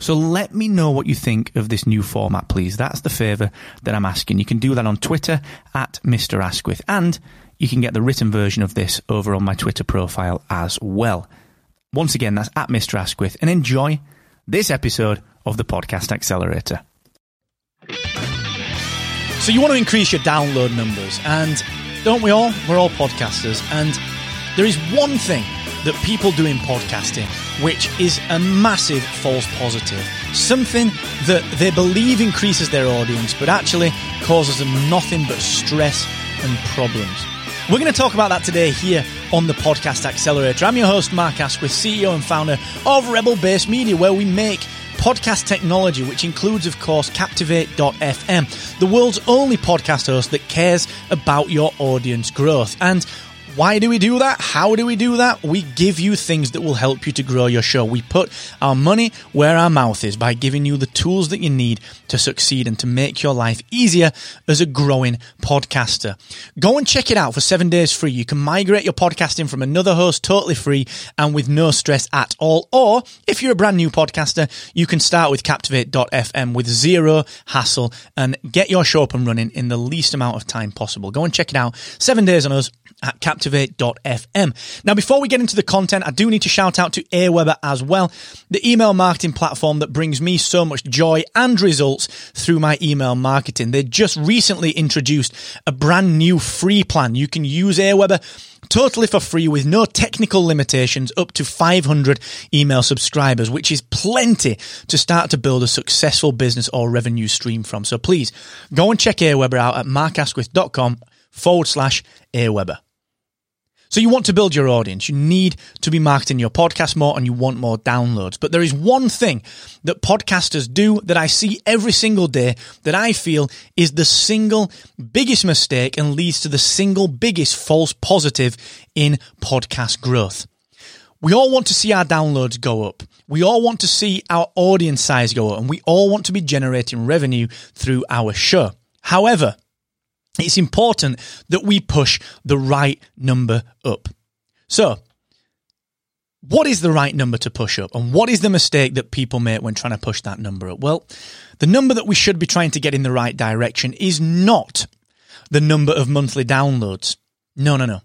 So let me know what you think of this new format, please. That's the favour that I'm asking. You can do that on Twitter at Mr. Asquith, and you can get the written version of this over on my Twitter profile as well. Once again, that's at Mr. Asquith, and enjoy this episode of the Podcast Accelerator. So you want to increase your download numbers, and don't we all? We're all podcasters, and there is one thing that people do in podcasting which is a massive false positive. Something that they believe increases their audience, but actually causes them nothing but stress and problems. We're going to talk about that today here on the Podcast Accelerator. I'm your host, Mark Asquith, CEO and founder of Rebel Base Media, where we make podcast technology, which includes, of course, Captivate.fm, the world's only podcast host that cares about your audience growth. And why do we do that? How do we do that? We give you things that will help you to grow your show. We put our money where our mouth is by giving you the tools that you need to succeed and to make your life easier as a growing podcaster. Go and check it out for seven days free. You can migrate your podcasting from another host totally free and with no stress at all. Or if you're a brand new podcaster, you can start with Captivate.fm with zero hassle and get your show up and running in the least amount of time possible. Go and check it out. Seven days on us at captivate.fm. Now, before we get into the content, I do need to shout out to Aweber as well, the email marketing platform that brings me so much joy and results through my email marketing. They just recently introduced a brand new free plan. You can use Aweber totally for free with no technical limitations up to 500 email subscribers, which is plenty to start to build a successful business or revenue stream from. So please go and check Aweber out at markasquith.com forward slash Aweber. So you want to build your audience. You need to be marketing your podcast more and you want more downloads. But there is one thing that podcasters do that I see every single day that I feel is the single biggest mistake and leads to the single biggest false positive in podcast growth. We all want to see our downloads go up. We all want to see our audience size go up and we all want to be generating revenue through our show. However, it's important that we push the right number up. So, what is the right number to push up? And what is the mistake that people make when trying to push that number up? Well, the number that we should be trying to get in the right direction is not the number of monthly downloads. No, no, no.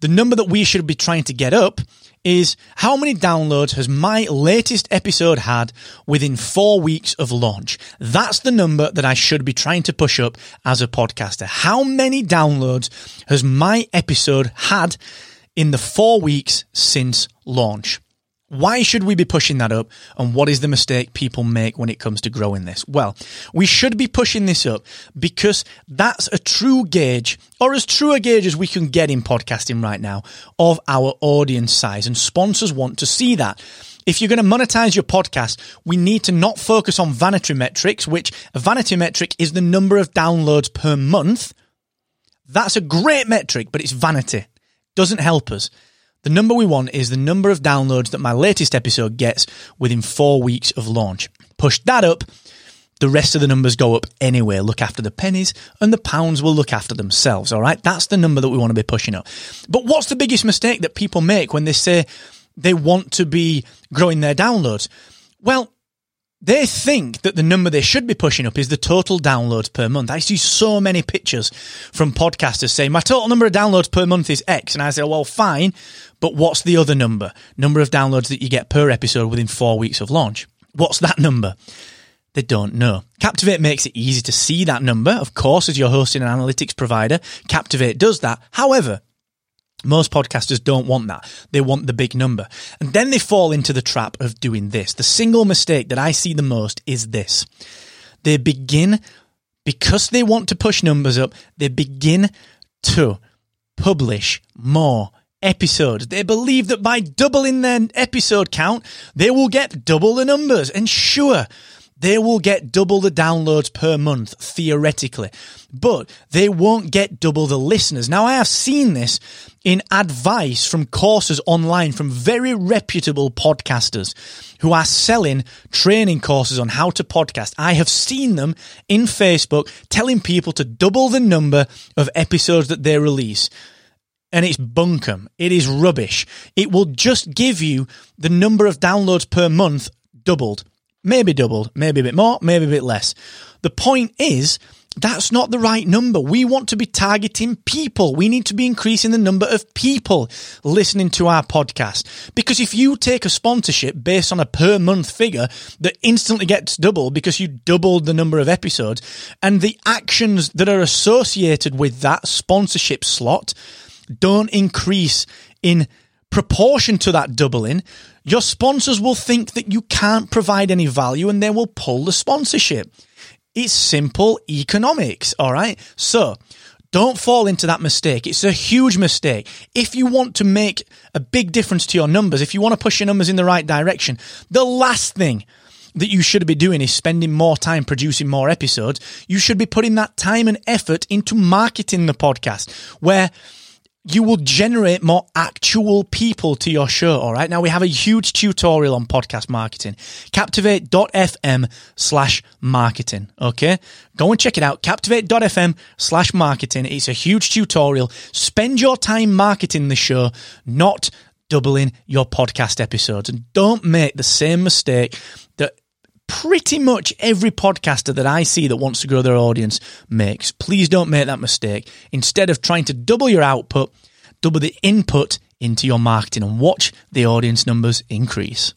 The number that we should be trying to get up is how many downloads has my latest episode had within four weeks of launch? That's the number that I should be trying to push up as a podcaster. How many downloads has my episode had in the four weeks since launch? Why should we be pushing that up? And what is the mistake people make when it comes to growing this? Well, we should be pushing this up because that's a true gauge, or as true a gauge as we can get in podcasting right now, of our audience size. And sponsors want to see that. If you're going to monetize your podcast, we need to not focus on vanity metrics, which a vanity metric is the number of downloads per month. That's a great metric, but it's vanity. Doesn't help us. The number we want is the number of downloads that my latest episode gets within four weeks of launch. Push that up, the rest of the numbers go up anyway. Look after the pennies and the pounds will look after themselves. All right. That's the number that we want to be pushing up. But what's the biggest mistake that people make when they say they want to be growing their downloads? Well, they think that the number they should be pushing up is the total downloads per month. I see so many pictures from podcasters saying my total number of downloads per month is X. And I say, well, fine, but what's the other number? Number of downloads that you get per episode within four weeks of launch. What's that number? they don't know. Captivate makes it easy to see that number. Of course, as you're hosting an analytics provider, Captivate does that. However, most podcasters don't want that. They want the big number. And then they fall into the trap of doing this. The single mistake that I see the most is this. They begin, because they want to push numbers up, they begin to publish more episodes. They believe that by doubling their episode count, they will get double the numbers. And sure, they will get double the downloads per month, theoretically, but they won't get double the listeners. Now, I have seen this in advice from courses online from very reputable podcasters who are selling training courses on how to podcast. I have seen them in Facebook telling people to double the number of episodes that they release and it's bunkum. It is rubbish. It will just give you the number of downloads per month doubled. Maybe doubled, maybe a bit more, maybe a bit less. The point is, that's not the right number. We want to be targeting people. We need to be increasing the number of people listening to our podcast. Because if you take a sponsorship based on a per month figure that instantly gets doubled because you doubled the number of episodes and the actions that are associated with that sponsorship slot don't increase in proportion to that doubling, your sponsors will think that you can't provide any value and they will pull the sponsorship. It's simple economics, all right? So, don't fall into that mistake. It's a huge mistake. If you want to make a big difference to your numbers, if you want to push your numbers in the right direction, the last thing that you should be doing is spending more time producing more episodes. You should be putting that time and effort into marketing the podcast where you will generate more actual people to your show. All right. Now we have a huge tutorial on podcast marketing. Captivate.fm slash marketing. Okay. Go and check it out. Captivate.fm slash marketing. It's a huge tutorial. Spend your time marketing the show, not doubling your podcast episodes. And don't make the same mistake that pretty much every podcaster that I see that wants to grow their audience makes. Please don't make that mistake. Instead of trying to double your output, double the input into your marketing and watch the audience numbers increase.